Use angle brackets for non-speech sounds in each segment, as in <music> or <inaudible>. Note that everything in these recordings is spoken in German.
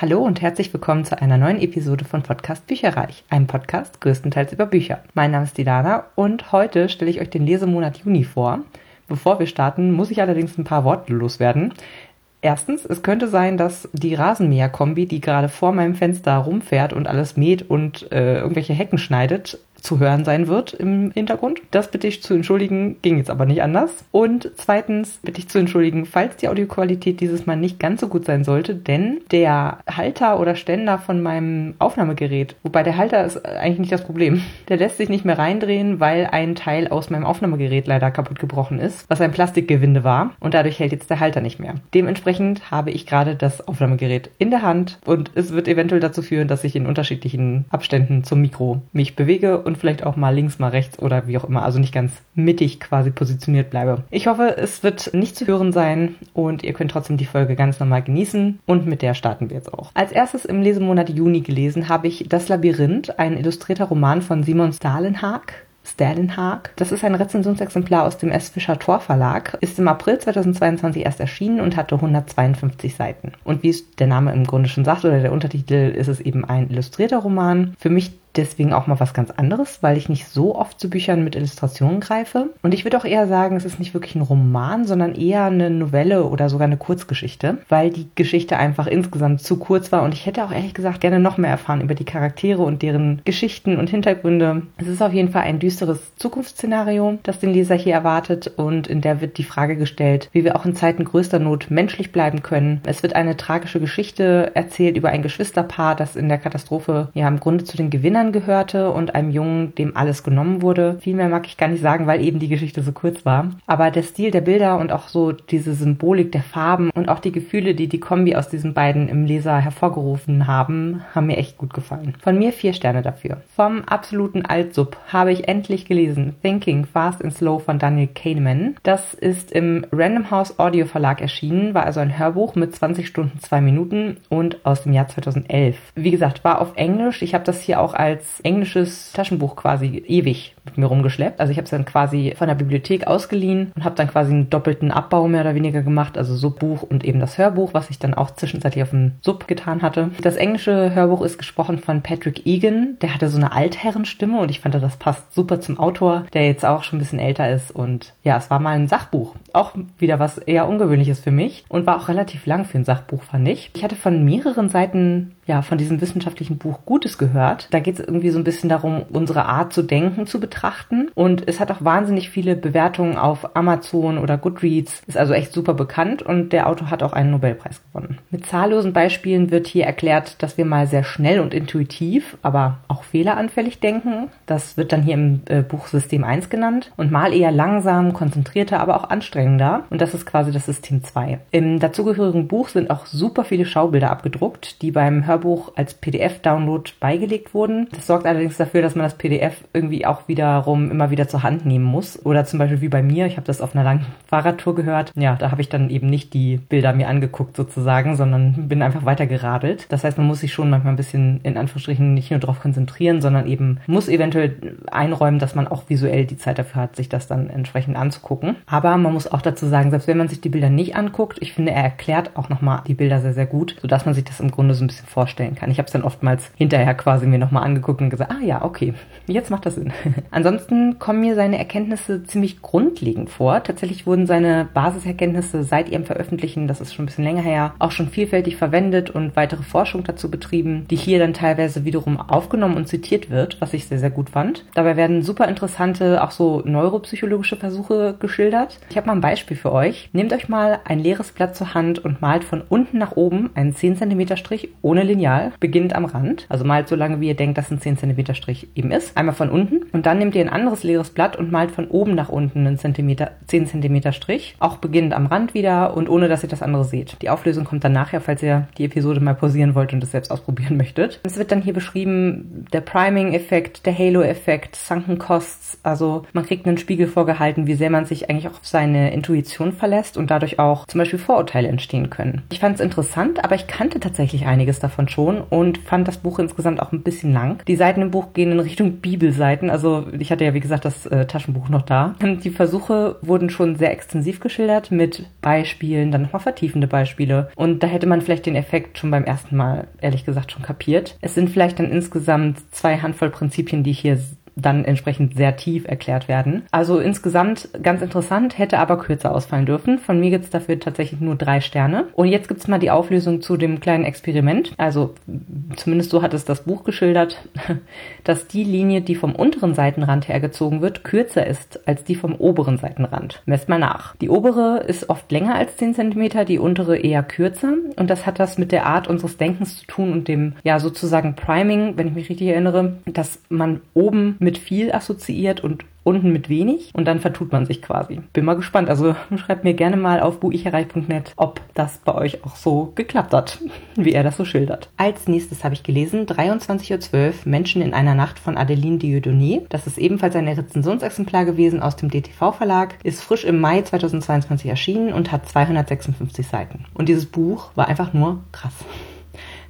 Hallo und herzlich willkommen zu einer neuen Episode von Podcast Bücherreich, einem Podcast größtenteils über Bücher. Mein Name ist Dilana und heute stelle ich euch den Lesemonat Juni vor. Bevor wir starten, muss ich allerdings ein paar Worte loswerden. Erstens, es könnte sein, dass die Rasenmäher-Kombi, die gerade vor meinem Fenster rumfährt und alles mäht und äh, irgendwelche Hecken schneidet, zu hören sein wird im Hintergrund. Das bitte ich zu entschuldigen, ging jetzt aber nicht anders. Und zweitens bitte ich zu entschuldigen, falls die Audioqualität dieses Mal nicht ganz so gut sein sollte, denn der Halter oder Ständer von meinem Aufnahmegerät, wobei der Halter ist eigentlich nicht das Problem, <laughs> der lässt sich nicht mehr reindrehen, weil ein Teil aus meinem Aufnahmegerät leider kaputt gebrochen ist, was ein Plastikgewinde war und dadurch hält jetzt der Halter nicht mehr. Dementsprechend habe ich gerade das Aufnahmegerät in der Hand und es wird eventuell dazu führen, dass ich in unterschiedlichen Abständen zum Mikro mich bewege und vielleicht auch mal links, mal rechts oder wie auch immer, also nicht ganz mittig quasi positioniert bleibe. Ich hoffe, es wird nicht zu hören sein und ihr könnt trotzdem die Folge ganz normal genießen und mit der starten wir jetzt auch. Als erstes im Lesemonat Juni gelesen habe ich Das Labyrinth, ein illustrierter Roman von Simon Stalenhag. Stalenhag. Das ist ein Rezensionsexemplar aus dem S. Fischer Tor Verlag, ist im April 2022 erst erschienen und hatte 152 Seiten. Und wie es der Name im Grunde schon sagt oder der Untertitel, ist es eben ein illustrierter Roman. Für mich deswegen auch mal was ganz anderes, weil ich nicht so oft zu Büchern mit Illustrationen greife. Und ich würde auch eher sagen, es ist nicht wirklich ein Roman, sondern eher eine Novelle oder sogar eine Kurzgeschichte, weil die Geschichte einfach insgesamt zu kurz war und ich hätte auch ehrlich gesagt gerne noch mehr erfahren über die Charaktere und deren Geschichten und Hintergründe. Es ist auf jeden Fall ein düsteres Zukunftsszenario, das den Leser hier erwartet und in der wird die Frage gestellt, wie wir auch in Zeiten größter Not menschlich bleiben können. Es wird eine tragische Geschichte erzählt über ein Geschwisterpaar, das in der Katastrophe ja im Grunde zu den Gewinnern Kindern gehörte und einem Jungen, dem alles genommen wurde. Viel mehr mag ich gar nicht sagen, weil eben die Geschichte so kurz war. Aber der Stil der Bilder und auch so diese Symbolik der Farben und auch die Gefühle, die die Kombi aus diesen beiden im Leser hervorgerufen haben, haben mir echt gut gefallen. Von mir vier Sterne dafür. Vom absoluten Altsub habe ich endlich gelesen Thinking Fast and Slow von Daniel Kahneman. Das ist im Random House Audio Verlag erschienen, war also ein Hörbuch mit 20 Stunden 2 Minuten und aus dem Jahr 2011. Wie gesagt, war auf Englisch. Ich habe das hier auch als als englisches Taschenbuch quasi ewig mit mir rumgeschleppt. Also ich habe es dann quasi von der Bibliothek ausgeliehen und habe dann quasi einen doppelten Abbau mehr oder weniger gemacht, also Subbuch und eben das Hörbuch, was ich dann auch zwischenzeitlich auf dem Sub getan hatte. Das englische Hörbuch ist gesprochen von Patrick Egan. Der hatte so eine Altherrenstimme und ich fand, das passt super zum Autor, der jetzt auch schon ein bisschen älter ist und ja, es war mal ein Sachbuch. Auch wieder was eher ungewöhnliches für mich und war auch relativ lang für ein Sachbuch, fand ich. Ich hatte von mehreren Seiten ja, von diesem wissenschaftlichen Buch Gutes gehört. Da geht es irgendwie so ein bisschen darum, unsere Art zu denken zu betrachten. Und es hat auch wahnsinnig viele Bewertungen auf Amazon oder Goodreads. Ist also echt super bekannt und der Autor hat auch einen Nobelpreis gewonnen. Mit zahllosen Beispielen wird hier erklärt, dass wir mal sehr schnell und intuitiv, aber auch fehleranfällig denken. Das wird dann hier im äh, Buch System 1 genannt. Und mal eher langsam, konzentrierter, aber auch anstrengender. Und das ist quasi das System 2. Im dazugehörigen Buch sind auch super viele Schaubilder abgedruckt, die beim Hörbuch Hörbuch als PDF-Download beigelegt wurden. Das sorgt allerdings dafür, dass man das PDF irgendwie auch wiederum immer wieder zur Hand nehmen muss. Oder zum Beispiel wie bei mir, ich habe das auf einer langen <laughs> Fahrradtour gehört. Ja, da habe ich dann eben nicht die Bilder mir angeguckt sozusagen, sondern bin einfach weiter geradelt. Das heißt, man muss sich schon manchmal ein bisschen in Anführungsstrichen nicht nur darauf konzentrieren, sondern eben muss eventuell einräumen, dass man auch visuell die Zeit dafür hat, sich das dann entsprechend anzugucken. Aber man muss auch dazu sagen, selbst wenn man sich die Bilder nicht anguckt, ich finde, er erklärt auch nochmal die Bilder sehr, sehr gut, sodass man sich das im Grunde so ein bisschen vorstellt vorstellen kann. Ich habe es dann oftmals hinterher quasi mir nochmal angeguckt und gesagt, ah ja, okay, jetzt macht das Sinn. <laughs> Ansonsten kommen mir seine Erkenntnisse ziemlich grundlegend vor. Tatsächlich wurden seine Basiserkenntnisse seit ihrem Veröffentlichen, das ist schon ein bisschen länger her, auch schon vielfältig verwendet und weitere Forschung dazu betrieben, die hier dann teilweise wiederum aufgenommen und zitiert wird, was ich sehr, sehr gut fand. Dabei werden super interessante, auch so neuropsychologische Versuche geschildert. Ich habe mal ein Beispiel für euch. Nehmt euch mal ein leeres Blatt zur Hand und malt von unten nach oben einen 10 cm Strich ohne Lineal, beginnt am Rand. Also malt so lange, wie ihr denkt, dass ein 10 cm Strich eben ist. Einmal von unten. Und dann nehmt ihr ein anderes leeres Blatt und malt von oben nach unten einen Zentimeter, 10 cm Strich. Auch beginnend am Rand wieder und ohne, dass ihr das andere seht. Die Auflösung kommt dann nachher, falls ihr die Episode mal pausieren wollt und es selbst ausprobieren <laughs> möchtet. Es wird dann hier beschrieben, der Priming-Effekt, der Halo-Effekt, Sunken Costs. Also man kriegt einen Spiegel vorgehalten, wie sehr man sich eigentlich auch auf seine Intuition verlässt und dadurch auch zum Beispiel Vorurteile entstehen können. Ich fand es interessant, aber ich kannte tatsächlich einiges davon davon schon und fand das Buch insgesamt auch ein bisschen lang. Die Seiten im Buch gehen in Richtung Bibelseiten. Also ich hatte ja, wie gesagt, das äh, Taschenbuch noch da. Und die Versuche wurden schon sehr extensiv geschildert mit Beispielen, dann nochmal vertiefende Beispiele. Und da hätte man vielleicht den Effekt schon beim ersten Mal, ehrlich gesagt, schon kapiert. Es sind vielleicht dann insgesamt zwei Handvoll Prinzipien, die hier dann entsprechend sehr tief erklärt werden. Also insgesamt ganz interessant, hätte aber kürzer ausfallen dürfen. Von mir gibt's dafür tatsächlich nur drei Sterne. Und jetzt gibt's mal die Auflösung zu dem kleinen Experiment. Also zumindest so hat es das Buch geschildert, <laughs> dass die Linie, die vom unteren Seitenrand hergezogen wird, kürzer ist als die vom oberen Seitenrand. Messt mal nach. Die obere ist oft länger als 10 cm, die untere eher kürzer. Und das hat das mit der Art unseres Denkens zu tun und dem, ja, sozusagen Priming, wenn ich mich richtig erinnere, dass man oben mit viel assoziiert und unten mit wenig und dann vertut man sich quasi. Bin mal gespannt. Also <laughs> schreibt mir gerne mal auf buicherei.net, ob das bei euch auch so geklappt hat, <laughs> wie er das so schildert. Als nächstes habe ich gelesen 23.12 Uhr Menschen in einer Nacht von Adeline Dieudonné. Das ist ebenfalls ein Rezensionsexemplar gewesen aus dem DTV Verlag, ist frisch im Mai 2022 erschienen und hat 256 Seiten. Und dieses Buch war einfach nur krass.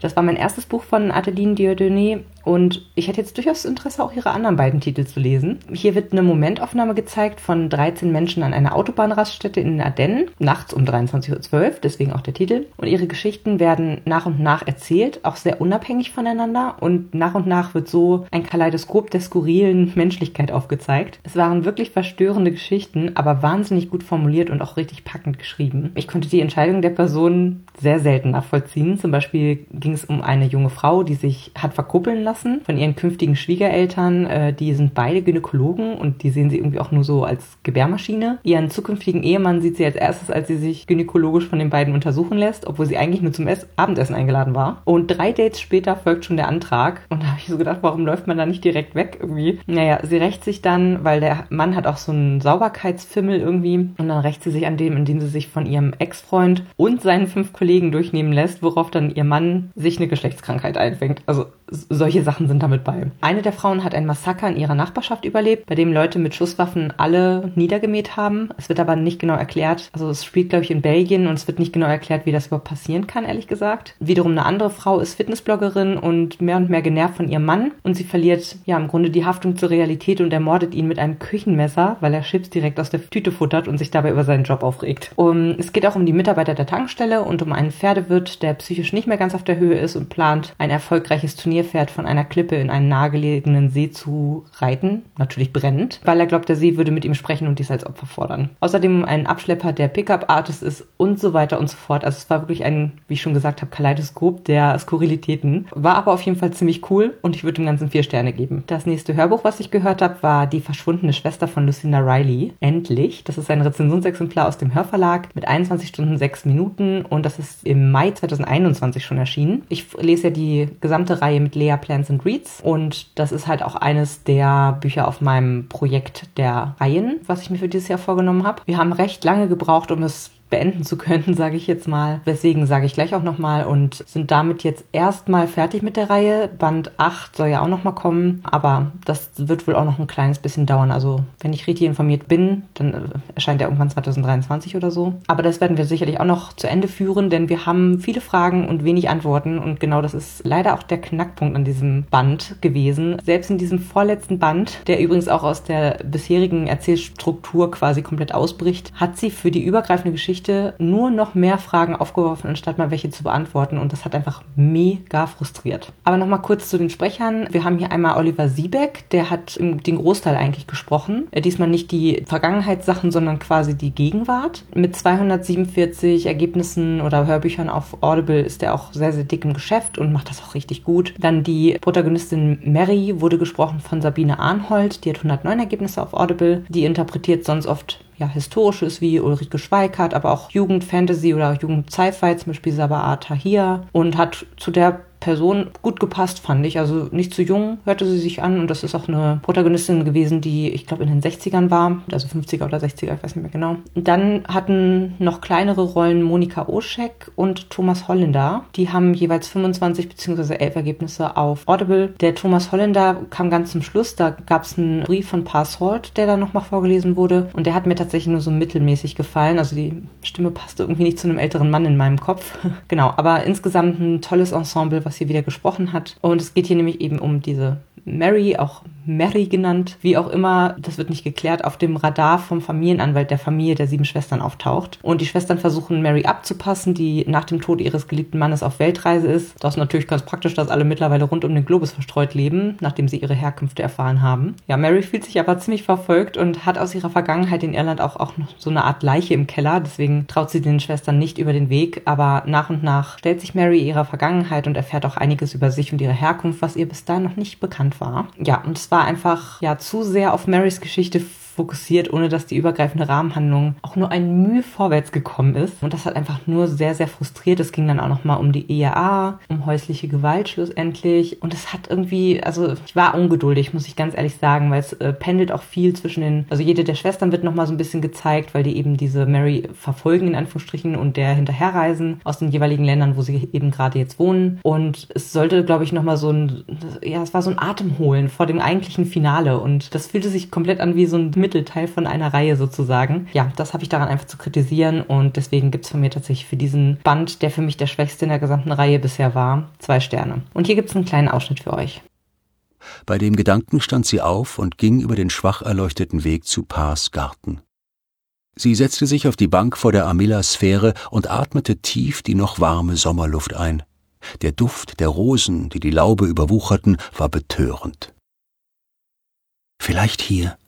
Das war mein erstes Buch von Adeline Dieudonné und ich hätte jetzt durchaus Interesse, auch ihre anderen beiden Titel zu lesen. Hier wird eine Momentaufnahme gezeigt von 13 Menschen an einer Autobahnraststätte in den Ardennen, nachts um 23.12 Uhr, deswegen auch der Titel. Und ihre Geschichten werden nach und nach erzählt, auch sehr unabhängig voneinander. Und nach und nach wird so ein Kaleidoskop der skurrilen Menschlichkeit aufgezeigt. Es waren wirklich verstörende Geschichten, aber wahnsinnig gut formuliert und auch richtig packend geschrieben. Ich konnte die Entscheidung der Person sehr selten nachvollziehen. Zum Beispiel ging es um eine junge Frau, die sich hat verkuppeln lassen lassen von ihren künftigen Schwiegereltern. Äh, die sind beide Gynäkologen und die sehen sie irgendwie auch nur so als Gebärmaschine. Ihren zukünftigen Ehemann sieht sie als erstes, als sie sich gynäkologisch von den beiden untersuchen lässt, obwohl sie eigentlich nur zum Ess Abendessen eingeladen war. Und drei Dates später folgt schon der Antrag. Und da habe ich so gedacht, warum läuft man da nicht direkt weg irgendwie? Naja, sie rächt sich dann, weil der Mann hat auch so einen Sauberkeitsfimmel irgendwie. Und dann rächt sie sich an dem, indem sie sich von ihrem Ex-Freund und seinen fünf Kollegen durchnehmen lässt, worauf dann ihr Mann sich eine Geschlechtskrankheit einfängt. Also solche Sachen sind damit bei. Eine der Frauen hat ein Massaker in ihrer Nachbarschaft überlebt, bei dem Leute mit Schusswaffen alle niedergemäht haben. Es wird aber nicht genau erklärt. Also es spielt, glaube ich, in Belgien und es wird nicht genau erklärt, wie das überhaupt passieren kann, ehrlich gesagt. Wiederum eine andere Frau ist Fitnessbloggerin und mehr und mehr genervt von ihrem Mann und sie verliert ja im Grunde die Haftung zur Realität und ermordet ihn mit einem Küchenmesser, weil er Chips direkt aus der Tüte futtert und sich dabei über seinen Job aufregt. Um, es geht auch um die Mitarbeiter der Tankstelle und um einen Pferdewirt, der psychisch nicht mehr ganz auf der Höhe ist und plant, ein erfolgreiches Turnier Turnierpferd von einer Klippe in einen nahegelegenen See zu reiten, natürlich brennend, weil er glaubt, der See würde mit ihm sprechen und dies als Opfer fordern. Außerdem ein Abschlepper, der Pickup-Artist ist und so weiter und so fort. Also es war wirklich ein, wie ich schon gesagt habe, Kaleidoskop der Skurrilitäten. War aber auf jeden Fall ziemlich cool und ich würde dem Ganzen vier Sterne geben. Das nächste Hörbuch, was ich gehört habe, war Die verschwundene Schwester von Lucinda Riley. Endlich. Das ist ein Rezensionsexemplar aus dem Hörverlag mit 21 Stunden 6 Minuten und das ist im Mai 2021 schon erschienen. Ich lese ja die gesamte Reihe mit Lea Plants and Reads. Und das ist halt auch eines der Bücher auf meinem Projekt der Reihen, was ich mir für dieses Jahr vorgenommen habe. Wir haben recht lange gebraucht, um es beenden zu können, <laughs> sage ich jetzt mal. Deswegen sage ich gleich auch nochmal und sind damit jetzt erstmal fertig mit der Reihe. Band 8 soll ja auch nochmal kommen, aber das wird wohl auch noch ein kleines bisschen dauern. Also wenn ich richtig informiert bin, dann äh, erscheint er irgendwann 2023 oder so. Aber das werden wir sicherlich auch noch zu Ende führen, denn wir haben viele Fragen und wenig Antworten und genau das ist leider auch der Knackpunkt an diesem Band gewesen. Selbst in diesem vorletzten Band, der übrigens auch aus der bisherigen Erzählstruktur quasi komplett ausbricht, hat sie für die übergreifende Geschichte Geschichte nur noch mehr Fragen aufgeworfen, anstatt mal welche zu beantworten. Und das hat einfach mega frustriert. Aber nochmal kurz zu den Sprechern. Wir haben hier einmal Oliver Siebeck, der hat den Großteil eigentlich gesprochen. Äh, diesmal nicht die Vergangenheitssachen, sondern quasi die Gegenwart. Mit 247 Ergebnissen oder Hörbüchern auf Audible ist er auch sehr, sehr dick im Geschäft und macht das auch richtig gut. Dann die Protagonistin Mary wurde gesprochen von Sabine Arnhold. Die hat 109 Ergebnisse auf Audible. Die interpretiert sonst oft ja, Historisches wie Ulrike Schweikart, aber auch Jugend-Fantasy oder Jugend-Sci-Fi, zum Beispiel Sabah Tahir und hat zu der Person gut gepasst, fand ich. Also nicht zu jung hörte sie sich an und das ist auch eine Protagonistin gewesen, die ich glaube in den 60ern war, also 50er oder 60er, ich weiß nicht mehr genau. Dann hatten noch kleinere Rollen Monika Oschek und Thomas Holländer. Die haben jeweils 25 bzw. 11 Ergebnisse auf Audible. Der Thomas Holländer kam ganz zum Schluss, da gab es einen Brief von Pa Salt, der da nochmal vorgelesen wurde und der hat mir tatsächlich nur so mittelmäßig gefallen. Also die Stimme passte irgendwie nicht zu einem älteren Mann in meinem Kopf. <laughs> genau, aber insgesamt ein tolles Ensemble, was hier wieder gesprochen hat. Und es geht hier nämlich eben um diese Mary, auch Mary genannt, wie auch immer, das wird nicht geklärt, auf dem Radar vom Familienanwalt der Familie der sieben Schwestern auftaucht. Und die Schwestern versuchen Mary abzupassen, die nach dem Tod ihres geliebten Mannes auf Weltreise ist. Das ist natürlich ganz praktisch, dass alle mittlerweile rund um den Globus verstreut leben, nachdem sie ihre Herkünfte erfahren haben. Ja, Mary fühlt sich aber ziemlich verfolgt und hat aus ihrer Vergangenheit in Irland auch, auch noch so eine Art Leiche im Keller. Deswegen traut sie den Schwestern nicht über den Weg. Aber nach und nach stellt sich Mary ihrer Vergangenheit und erfährt auch einiges über sich und ihre Herkunft, was ihr bis dahin noch nicht bekannt war. Ja, und war einfach ja zu sehr auf Marys Geschichte fokussiert, ohne dass die übergreifende Rahmenhandlung auch nur ein Mühe vorwärts gekommen ist. Und das hat einfach nur sehr, sehr frustriert. Es ging dann auch nochmal um die ERA, um häusliche Gewalt schlussendlich. Und es hat irgendwie, also ich war ungeduldig, muss ich ganz ehrlich sagen, weil es äh, pendelt auch viel zwischen den, also jede der Schwestern wird nochmal so ein bisschen gezeigt, weil die eben diese Mary verfolgen, in Anführungsstrichen, und der hinterherreisen aus den jeweiligen Ländern, wo sie eben gerade jetzt wohnen. Und es sollte, glaube ich, nochmal so ein, ja, es war so ein Atemholen vor dem eigentlichen Finale. Und das fühlte sich komplett an wie so ein Mittelteil von einer Reihe sozusagen. Ja, das habe ich daran einfach zu kritisieren und deswegen gibt es von mir tatsächlich für diesen Band, der für mich der schwächste in der gesamten Reihe bisher war, zwei Sterne. Und hier gibt es einen kleinen Ausschnitt für euch. Bei dem Gedanken stand sie auf und ging über den schwach erleuchteten Weg zu Pars Garten. Sie setzte sich auf die Bank vor der Amilla-Sphäre und atmete tief die noch warme Sommerluft ein. Der Duft der Rosen, die die Laube überwucherten, war betörend. Vielleicht hier,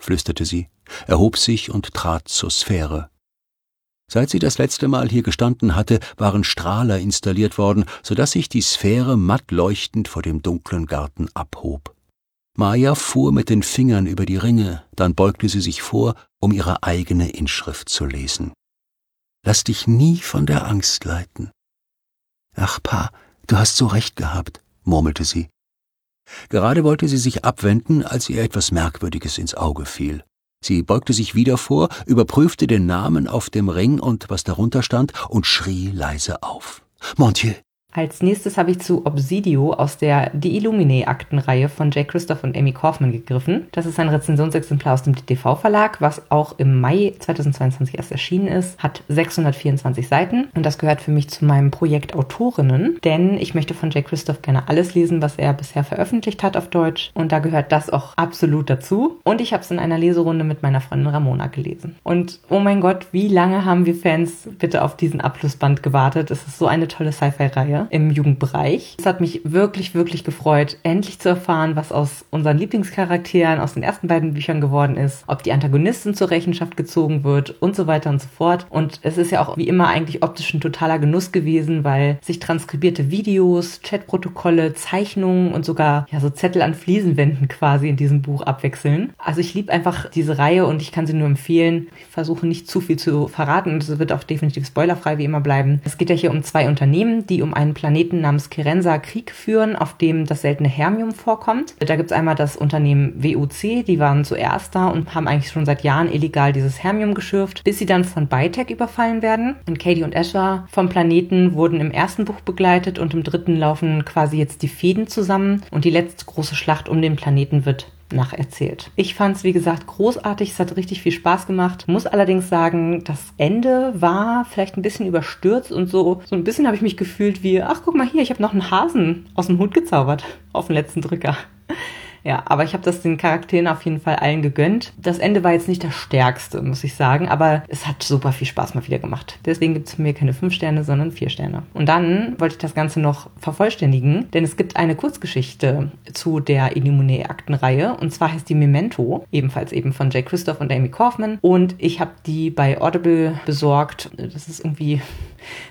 flüsterte sie, erhob sich und trat zur Sphäre. Seit sie das letzte Mal hier gestanden hatte, waren Strahler installiert worden, so dass sich die Sphäre matt leuchtend vor dem dunklen Garten abhob. Maya fuhr mit den Fingern über die Ringe, dann beugte sie sich vor, um ihre eigene Inschrift zu lesen. Lass dich nie von der Angst leiten. Ach, Pa, du hast so recht gehabt, murmelte sie. Gerade wollte sie sich abwenden, als ihr etwas Merkwürdiges ins Auge fiel. Sie beugte sich wieder vor, überprüfte den Namen auf dem Ring und was darunter stand und schrie leise auf. Mon als nächstes habe ich zu Obsidio aus der Die Illumine-Aktenreihe von Jay Christoph und Amy Kaufman gegriffen. Das ist ein Rezensionsexemplar aus dem DTV-Verlag, was auch im Mai 2022 erst erschienen ist, hat 624 Seiten und das gehört für mich zu meinem Projekt Autorinnen, denn ich möchte von Jay Christoph gerne alles lesen, was er bisher veröffentlicht hat auf Deutsch und da gehört das auch absolut dazu. Und ich habe es in einer Leserunde mit meiner Freundin Ramona gelesen. Und oh mein Gott, wie lange haben wir Fans bitte auf diesen Abschlussband gewartet? Es ist so eine tolle Im Jugendbereich. Es hat mich wirklich, wirklich gefreut, endlich zu erfahren, was aus unseren Lieblingscharakteren aus den ersten beiden Büchern geworden ist, ob die Antagonistin zur Rechenschaft gezogen wird und so weiter und so fort. Und es ist ja auch wie immer eigentlich optisch ein totaler Genuss gewesen, weil sich transkribierte Videos, Chatprotokolle, Zeichnungen und sogar ja so Zettel an Fliesenwänden quasi in diesem Buch abwechseln. Also ich liebe einfach diese Reihe und ich kann sie nur empfehlen. Ich versuche nicht zu viel zu verraten und es wird auch definitiv spoilerfrei wie immer bleiben. Es geht ja hier um zwei Unternehmen, die um einen einen Planeten namens Kerensa Krieg führen, auf dem das seltene Hermium vorkommt. Da gibt es einmal das Unternehmen WUC, die waren zuerst da und haben eigentlich schon seit Jahren illegal dieses Hermium geschürft, bis sie dann von Bytech überfallen werden. Und Katie und Asher vom Planeten wurden im ersten Buch begleitet und im dritten laufen quasi jetzt die Fäden zusammen und die letzte große Schlacht um den Planeten wird nacherzählt. Ich fand es, wie gesagt, großartig. Es hat richtig viel Spaß gemacht. Muss allerdings sagen, das Ende war vielleicht ein bisschen überstürzt und so, so ein bisschen habe ich mich gefühlt wie, ach guck mal hier, ich habe noch einen Hasen aus dem Hut gezaubert auf den letzten Drücker. Ja, aber ich habe das den Charakteren auf jeden Fall allen gegönnt. Das Ende war jetzt nicht das stärkste, muss ich sagen, aber es hat super viel Spaß mal wieder gemacht. Deswegen gibt es mir keine fünf Sterne, sondern vier Sterne. Und dann wollte ich das Ganze noch vervollständigen, denn es gibt eine Kurzgeschichte zu der Illuminae-Aktenreihe und zwar heißt die Memento, ebenfalls eben von Jay Christoph und Amy Kaufman und ich habe die bei Audible besorgt. Das ist irgendwie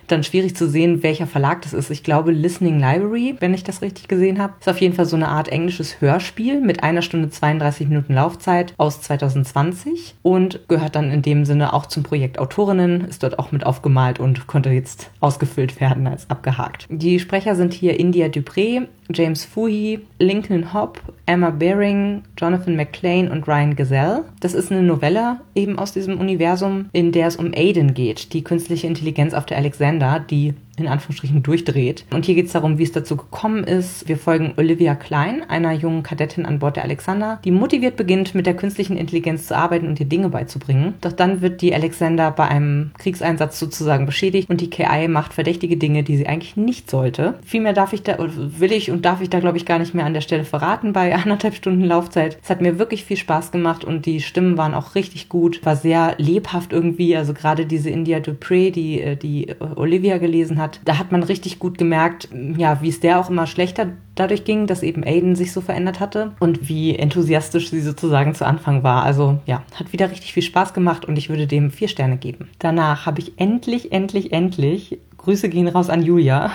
dann schwierig zu sehen, welcher Verlag das ist. Ich glaube Listening Library, wenn ich das richtig gesehen habe. Ist auf jeden Fall so eine Art englisches Hörspiel mit einer Stunde 32 Minuten Laufzeit aus 2020 und gehört dann in dem Sinne auch zum Projekt Autorinnen, ist dort auch mit aufgemalt und konnte jetzt ausgefüllt werden als abgehakt. Die Sprecher sind hier India Dupré, James Fuhi, Lincoln Hobb, Emma Baring, Jonathan McClane und Ryan Gazelle. Das ist eine Novelle eben aus diesem Universum, in der es um Aiden geht, die künstliche Intelligenz auf der Alexander, die in Anführungsstrichen durchdreht. Und hier geht es darum, wie es dazu gekommen ist. Wir folgen Olivia Klein, einer jungen Kadettin an Bord der Alexander, die motiviert beginnt, mit der künstlichen Intelligenz zu arbeiten und ihr Dinge beizubringen. Doch dann wird die Alexander bei einem Kriegseinsatz sozusagen beschädigt und die KI macht verdächtige Dinge, die sie eigentlich nicht sollte. Vielmehr darf ich da, will ich und darf ich da, glaube ich, gar nicht mehr an der Stelle verraten bei anderthalb Stunden Laufzeit. Es hat mir wirklich viel Spaß gemacht und die Stimmen waren auch richtig gut, war sehr lebhaft irgendwie. Also gerade diese India Dupré, die, äh, die Olivia gelesen hat, da hat man richtig gut gemerkt, ja, wie es der auch immer schlechter dadurch ging, dass eben Aiden sich so verändert hatte und wie enthusiastisch sie sozusagen zu Anfang war. Also ja, hat wieder richtig viel Spaß gemacht und ich würde dem vier Sterne geben. Danach habe ich endlich, endlich, endlich Grüße gehen raus an Julia,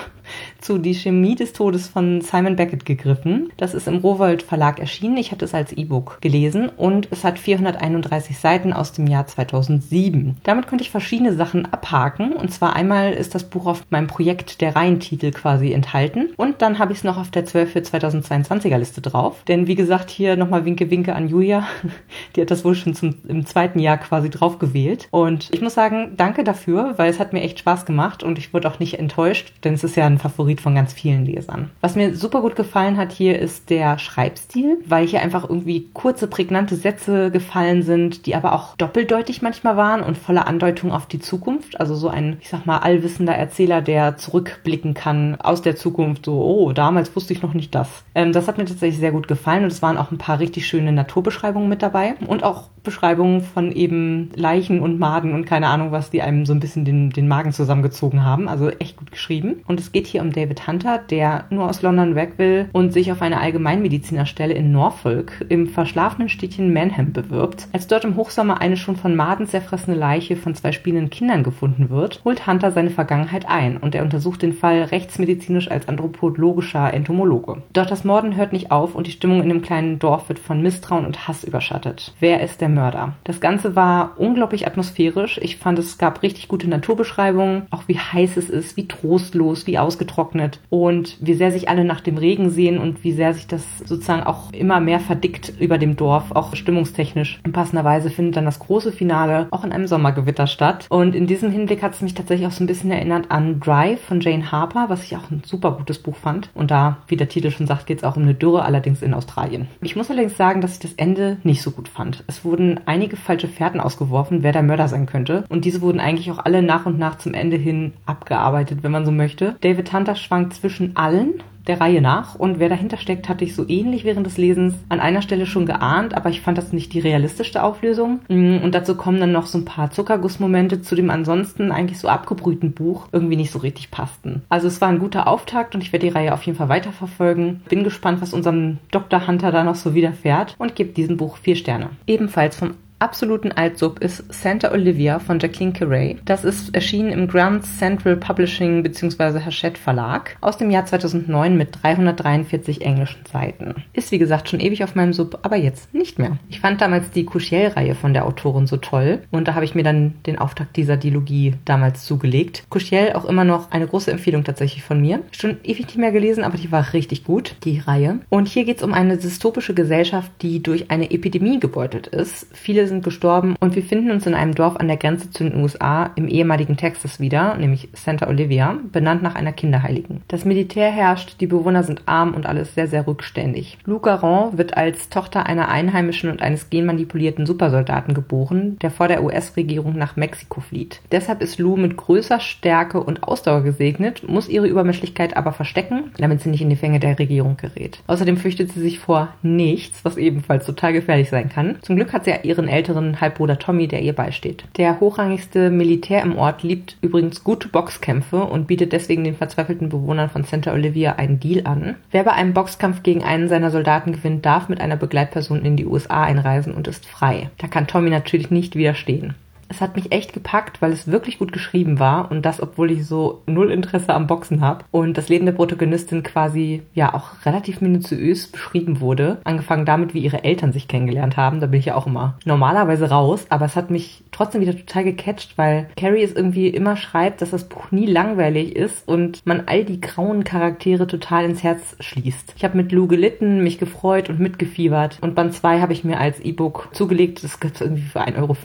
zu Die Chemie des Todes von Simon Beckett gegriffen. Das ist im Rowold Verlag erschienen. Ich hatte es als E-Book gelesen und es hat 431 Seiten aus dem Jahr 2007. Damit konnte ich verschiedene Sachen abhaken. Und zwar einmal ist das Buch auf meinem Projekt der Reihentitel quasi enthalten. Und dann habe ich es noch auf der 12 für 2022er Liste drauf. Denn wie gesagt, hier nochmal Winke Winke an Julia. <laughs> Die hat das wohl schon zum, im zweiten Jahr quasi drauf gewählt. Und ich muss sagen, danke dafür, weil es hat mir echt Spaß gemacht und ich wurde auch nicht enttäuscht, denn es ist ja ein Favorit von ganz vielen Lesern. Was mir super gut gefallen hat hier ist der Schreibstil, weil hier einfach irgendwie kurze, prägnante Sätze gefallen sind, die aber auch doppeldeutig manchmal waren und voller Andeutung auf die Zukunft. Also so ein, ich sag mal, allwissender Erzähler, der zurückblicken kann aus der Zukunft, so, oh, damals wusste ich noch nicht das. Ähm, das hat mir tatsächlich sehr gut gefallen und es waren auch ein paar richtig schöne Naturbeschreibungen mit dabei und auch Beschreibungen von eben Leichen und Maden und keine Ahnung was, die einem so ein bisschen den, den Magen zusammengezogen haben also echt gut geschrieben. Und es geht hier um David Hunter, der nur aus London weg will und sich auf eine Allgemeinmedizinerstelle in Norfolk im verschlafenen Städtchen Manham bewirbt. Als dort im Hochsommer eine schon von Maden zerfressene Leiche von zwei spielenden Kindern gefunden wird, holt Hunter seine Vergangenheit ein und er untersucht den Fall rechtsmedizinisch als anthropologischer Entomologe. Doch das Morden hört nicht auf und die Stimmung in dem kleinen Dorf wird von Misstrauen und Hass überschattet. Wer ist der Mörder? Das Ganze war unglaublich atmosphärisch. Ich fand, es gab richtig gute Naturbeschreibungen, auch wie heiß es ist, wie trostlos, wie ausgetrocknet und wie sehr sich alle nach dem Regen sehen und wie sehr sich das sozusagen auch immer mehr verdickt über dem Dorf, auch stimmungstechnisch. In passender Weise findet dann das große Finale auch in einem Sommergewitter statt. Und in diesem Hinblick hat es mich tatsächlich auch so ein bisschen erinnert an Drive von Jane Harper, was ich auch ein super gutes Buch fand. Und da, wie der Titel schon sagt, geht es auch um eine Dürre, allerdings in Australien. Ich muss allerdings sagen, dass ich das Ende nicht so gut fand. Es wurden einige falsche Fährten ausgeworfen, wer der Mörder sein könnte. Und diese wurden eigentlich auch alle nach und nach zum Ende hin abgearbeitet, wenn man so möchte. David Hunter schwankt zwischen allen der Reihe nach und wer dahinter steckt, hatte ich so ähnlich während des Lesens an einer Stelle schon geahnt, aber ich fand das nicht die realistischste Auflösung. Mm, und dazu kommen dann noch so ein paar Zuckergussmomente zu dem ansonsten eigentlich so abgebrühten Buch irgendwie nicht so richtig passten. Also es war ein guter Auftakt und ich werde die Reihe auf jeden Fall weiterverfolgen. Bin gespannt, was unserem Dr. Hunter da noch so widerfährt und gebe diesem Buch vier Sterne. Ebenfalls vom absoluten Altsub ist Santa Olivia von Jacqueline Carey. Das ist erschienen im Grand Central Publishing bzw. Hachette Verlag aus dem Jahr 2009 mit 343 englischen Seiten. Ist wie gesagt schon ewig auf meinem Sub, aber jetzt nicht mehr. Ich fand damals die Couchiel-Reihe von der Autorin so toll und da habe ich mir dann den Auftakt dieser Dilogie damals zugelegt. Couchiel auch immer noch eine große Empfehlung tatsächlich von mir. Schon ewig nicht mehr gelesen, aber die war richtig gut, die Reihe. Und hier geht es um eine dystopische Gesellschaft, die durch eine Epidemie gebeutelt ist. Viele sind gestorben und wir finden uns in einem Dorf an der Grenze zu den USA im ehemaligen Texas wieder, nämlich Santa Olivia, benannt nach einer Kinderheiligen. Das Militär herrscht, die Bewohner sind arm und alles sehr, sehr rückständig. Lou Garon wird als Tochter einer Einheimischen und eines genmanipulierten Supersoldaten geboren, der vor der US-Regierung nach Mexiko flieht. Deshalb ist Lou mit größer Stärke und Ausdauer gesegnet, muss ihre Übermenschlichkeit aber verstecken, damit sie nicht in die Fänge der Regierung gerät. Außerdem fürchtet sie sich vor nichts, was ebenfalls total gefährlich sein kann. Zum Glück hat sie ihren älteren Halbbruder Tommy, der ihr beisteht. Der hochrangigste Militär im Ort liebt übrigens gute Boxkämpfe und bietet deswegen den verzweifelten Bewohnern von Santa Olivia einen Deal an. Wer bei einem Boxkampf gegen einen seiner Soldaten gewinnt, darf mit einer Begleitperson in die USA einreisen und ist frei. Da kann Tommy natürlich nicht widerstehen. Es hat mich echt gepackt, weil es wirklich gut geschrieben war und das, obwohl ich so null Interesse am Boxen habe und das Leben der Protagonistin quasi ja auch relativ minutiös beschrieben wurde. Angefangen damit, wie ihre Eltern sich kennengelernt haben. Da bin ich ja auch immer normalerweise raus, aber es hat mich trotzdem wieder total gecatcht, weil Carrie es irgendwie immer schreibt, dass das Buch nie langweilig ist und man all die grauen Charaktere total ins Herz schließt. Ich habe mit Lou gelitten, mich gefreut und mitgefiebert und Band 2 habe ich mir als E-Book zugelegt. Das gibt es irgendwie für 1,50 Euro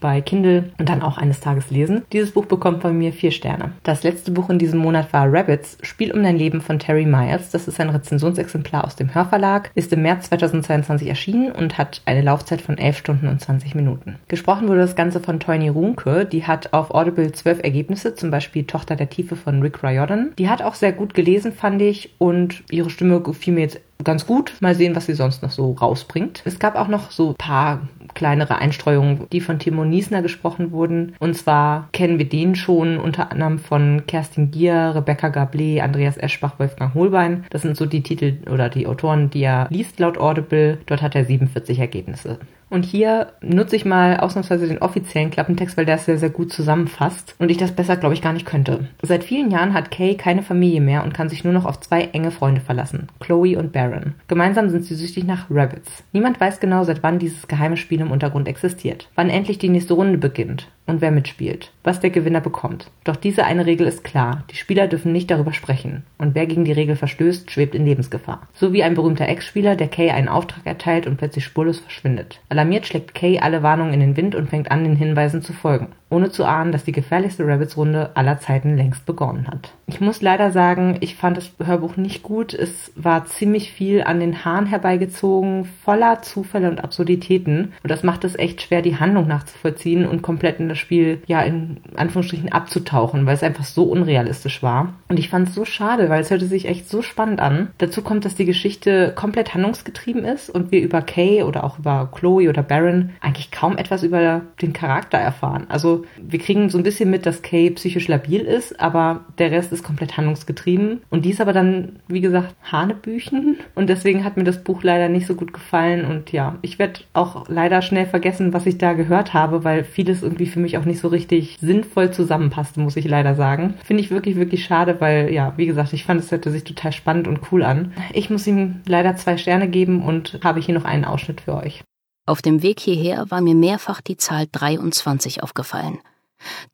bei Kindle und dann auch eines Tages lesen. Dieses Buch bekommt von mir vier Sterne. Das letzte Buch in diesem Monat war Rabbits, Spiel um dein Leben von Terry Myers. Das ist ein Rezensionsexemplar aus dem Hörverlag, ist im März 2022 erschienen und hat eine Laufzeit von 11 Stunden und 20 Minuten. Gesprochen wurde das Ganze von Toyni Runke, die hat auf Audible zwölf Ergebnisse, zum Beispiel Tochter der Tiefe von Rick Riordan. Die hat auch sehr gut gelesen, fand ich, und ihre Stimme gefiel mir jetzt ganz gut. Mal sehen, was sie sonst noch so rausbringt. Es gab auch noch so paar kleinere Einstreuungen, die von Timo Niesner gesprochen wurden. Und zwar kennen wir den schon unter anderem von Kerstin Gier, Rebecca Gablé, Andreas Eschbach, Wolfgang Holbein. Das sind so die Titel oder die Autoren, die er liest laut Audible. Dort hat er 47 Ergebnisse. Und hier nutze ich mal ausnahmsweise den offiziellen Klappentext, weil der es sehr, sehr gut zusammenfasst und ich das besser, glaube ich, gar nicht könnte. Seit vielen Jahren hat Kay keine Familie mehr und kann sich nur noch auf zwei enge Freunde verlassen, Chloe und Baron. Gemeinsam sind sie süchtig nach Rabbits. Niemand weiß genau, seit wann dieses geheime Spiel im Untergrund existiert, wann endlich die nächste Runde beginnt und wer mitspielt, was der Gewinner bekommt. Doch diese eine Regel ist klar, die Spieler dürfen nicht darüber sprechen und wer gegen die Regel verstößt, schwebt in Lebensgefahr. So wie ein berühmter Ex-Spieler, der Kay einen Auftrag erteilt und plötzlich spurlos verschwindet. Alarmiert schlägt Kay alle Warnungen in den Wind und fängt an, den Hinweisen zu folgen ohne zu ahnen, dass die gefährlichste Rabbits-Runde aller Zeiten längst begonnen hat. Ich muss leider sagen, ich fand das Hörbuch nicht gut. Es war ziemlich viel an den Haaren herbeigezogen, voller Zufälle und Absurditäten. Und das macht es echt schwer, die Handlung nachzuvollziehen und komplett in das Spiel, ja, in Anführungsstrichen abzutauchen, weil es einfach so unrealistisch war. Und ich fand es so schade, weil es hörte sich echt so spannend an. Dazu kommt, dass die Geschichte komplett handlungsgetrieben ist und wir über Kay oder auch über Chloe oder Baron eigentlich kaum etwas über den Charakter erfahren. Also wir kriegen so ein bisschen mit, dass Kay psychisch labil ist, aber der Rest ist komplett handlungsgetrieben. Und die ist aber dann, wie gesagt, Hanebüchen. Und deswegen hat mir das Buch leider nicht so gut gefallen. Und ja, ich werde auch leider schnell vergessen, was ich da gehört habe, weil vieles irgendwie für mich auch nicht so richtig sinnvoll zusammenpasste, muss ich leider sagen. Finde ich wirklich, wirklich schade, weil ja, wie gesagt, ich fand es hörte sich total spannend und cool an. Ich muss ihm leider zwei Sterne geben und habe hier noch einen Ausschnitt für euch. Auf dem Weg hierher war mir mehrfach die Zahl 23 aufgefallen.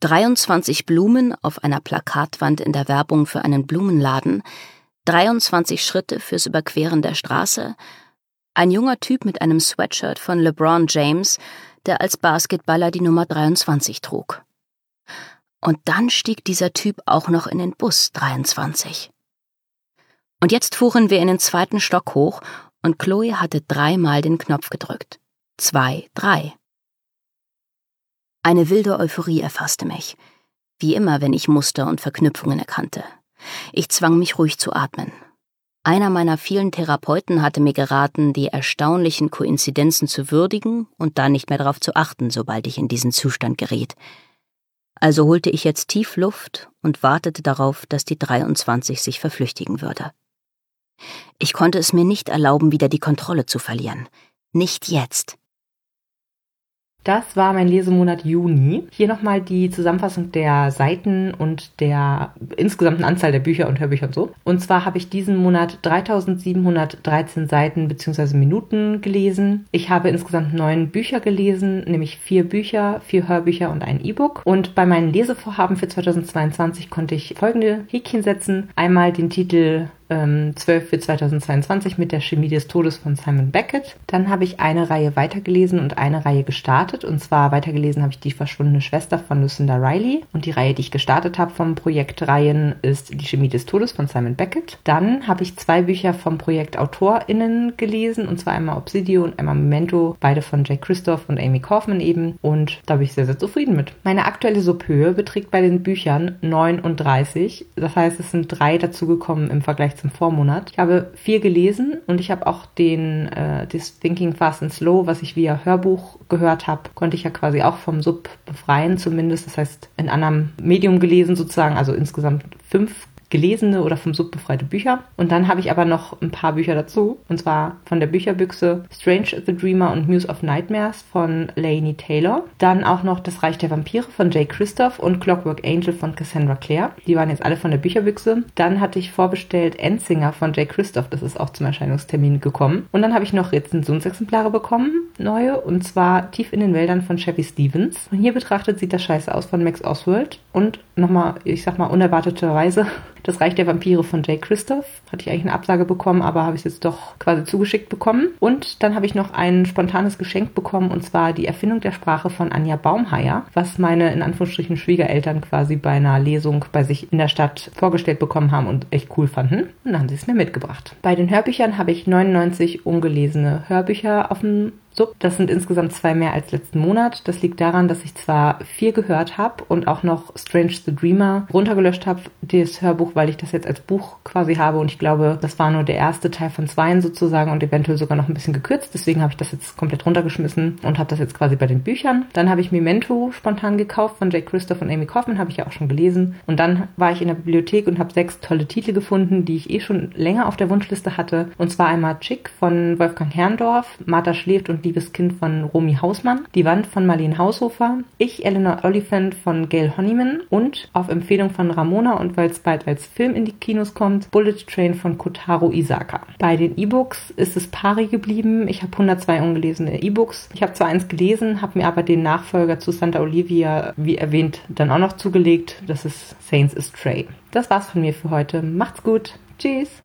23 Blumen auf einer Plakatwand in der Werbung für einen Blumenladen, 23 Schritte fürs Überqueren der Straße, ein junger Typ mit einem Sweatshirt von LeBron James, der als Basketballer die Nummer 23 trug. Und dann stieg dieser Typ auch noch in den Bus 23. Und jetzt fuhren wir in den zweiten Stock hoch und Chloe hatte dreimal den Knopf gedrückt zwei, drei. Eine wilde Euphorie erfasste mich, wie immer, wenn ich Muster und Verknüpfungen erkannte. Ich zwang mich ruhig zu atmen. Einer meiner vielen Therapeuten hatte mir geraten, die erstaunlichen Koinzidenzen zu würdigen und dann nicht mehr darauf zu achten, sobald ich in diesen Zustand geriet. Also holte ich jetzt tief Luft und wartete darauf, dass die 23 sich verflüchtigen würde. Ich konnte es mir nicht erlauben, wieder die Kontrolle zu verlieren. Nicht jetzt. Das war mein Lesemonat Juni. Hier nochmal die Zusammenfassung der Seiten und der insgesamten Anzahl der Bücher und Hörbücher und so. Und zwar habe ich diesen Monat 3713 Seiten bzw. Minuten gelesen. Ich habe insgesamt neun Bücher gelesen, nämlich vier Bücher, vier Hörbücher und ein E-Book. Und bei meinen Lesevorhaben für 2022 konnte ich folgende Häkchen setzen. Einmal den Titel ähm, 12 für 2022 mit der Chemie des Todes von Simon Beckett. Dann habe ich eine Reihe weitergelesen und eine Reihe gestartet. Und zwar weitergelesen habe ich die verschwundene Schwester von Lucinda Riley. Und die Reihe, die ich gestartet habe vom Projekt Reihen, ist die Chemie des Todes von Simon Beckett. Dann habe ich zwei Bücher vom Projekt AutorInnen gelesen. Und zwar einmal Obsidio und einmal Memento. Beide von Jake Christoph und Amy Kaufman eben. Und da bin ich sehr, sehr zufrieden mit. Meine aktuelle Subhöhe beträgt bei den Büchern 39. Das heißt, es sind drei dazugekommen im Vergleich Vergleich zum Vormonat. Ich habe viel gelesen und ich habe auch den äh, das Thinking Fast and Slow, was ich via Hörbuch gehört habe, konnte ich ja quasi auch vom Sub befreien zumindest. Das heißt, in anderem Medium gelesen sozusagen, also insgesamt fünf gelesene oder vom Sub befreite Bücher. Und dann habe ich aber noch ein paar Bücher dazu. Und zwar von der Bücherbüchse Strange the Dreamer und Muse of Nightmares von Lainey Taylor. Dann auch noch Das Reich der Vampire von Jay Christoph und Clockwork Angel von Cassandra Clare. Die waren jetzt alle von der Bücherbüchse. Dann hatte ich vorbestellt Endsinger von Jay Christoph. Das ist auch zum Erscheinungstermin gekommen. Und dann habe ich noch Rezensionsexemplare bekommen, neue. Und zwar Tief in den Wäldern von Chevy Stevens. Und hier betrachtet sieht das scheiße aus von Max Oswald. Und nochmal, ich sag mal, unerwarteterweise das Reich der Vampire von Jay Christoph. Hatte ich eigentlich eine Absage bekommen, aber habe ich es jetzt doch quasi zugeschickt bekommen. Und dann habe ich noch ein spontanes Geschenk bekommen und zwar die Erfindung der Sprache von Anja Baumheier, was meine in Anführungsstrichen Schwiegereltern quasi bei einer Lesung bei sich in der Stadt vorgestellt bekommen haben und echt cool fanden. Und dann haben sie es mir mitgebracht. Bei den Hörbüchern habe ich 99 ungelesene Hörbücher auf dem Sub. Das sind insgesamt zwei mehr als letzten Monat. Das liegt daran, dass ich zwar vier gehört habe und auch noch Strange the Dreamer runtergelöscht habe, das Hörbuch, weil ich das jetzt als Buch quasi habe und ich glaube, das war nur der erste Teil von zweien sozusagen und eventuell sogar noch ein bisschen gekürzt. Deswegen habe ich das jetzt komplett runtergeschmissen und habe das jetzt quasi bei den Büchern. Dann habe ich Memento spontan gekauft von Jake Christoph und Amy Kaufman, habe ich ja auch schon gelesen. Und dann war ich in der Bibliothek und habe sechs tolle Titel gefunden, die ich eh schon länger auf der Wunschliste hatte. Und zwar einmal Chick von Wolfgang Herrndorf, Martha schläft und Liebes Kind von Romy Hausmann, Die Wand von Marlene Haushofer, Ich, Eleanor Oliphant von Gail Honeyman und auf Empfehlung von Ramona und weil es bald als Film in die Kinos kommt, Bullet Train von Kotaro Isaka. Bei den E-Books ist es pari geblieben. Ich habe 102 ungelesene E-Books. Ich habe zwar eins gelesen, habe mir aber den Nachfolger zu Santa Olivia, wie erwähnt, dann auch noch zugelegt. Das ist Saints Astray. Das war's von mir für heute. Macht's gut. Tschüss.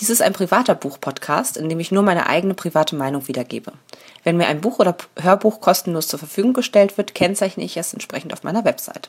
Dies ist ein privater Buchpodcast, in dem ich nur meine eigene private Meinung wiedergebe. Wenn mir ein Buch oder Hörbuch kostenlos zur Verfügung gestellt wird, kennzeichne ich es entsprechend auf meiner Website.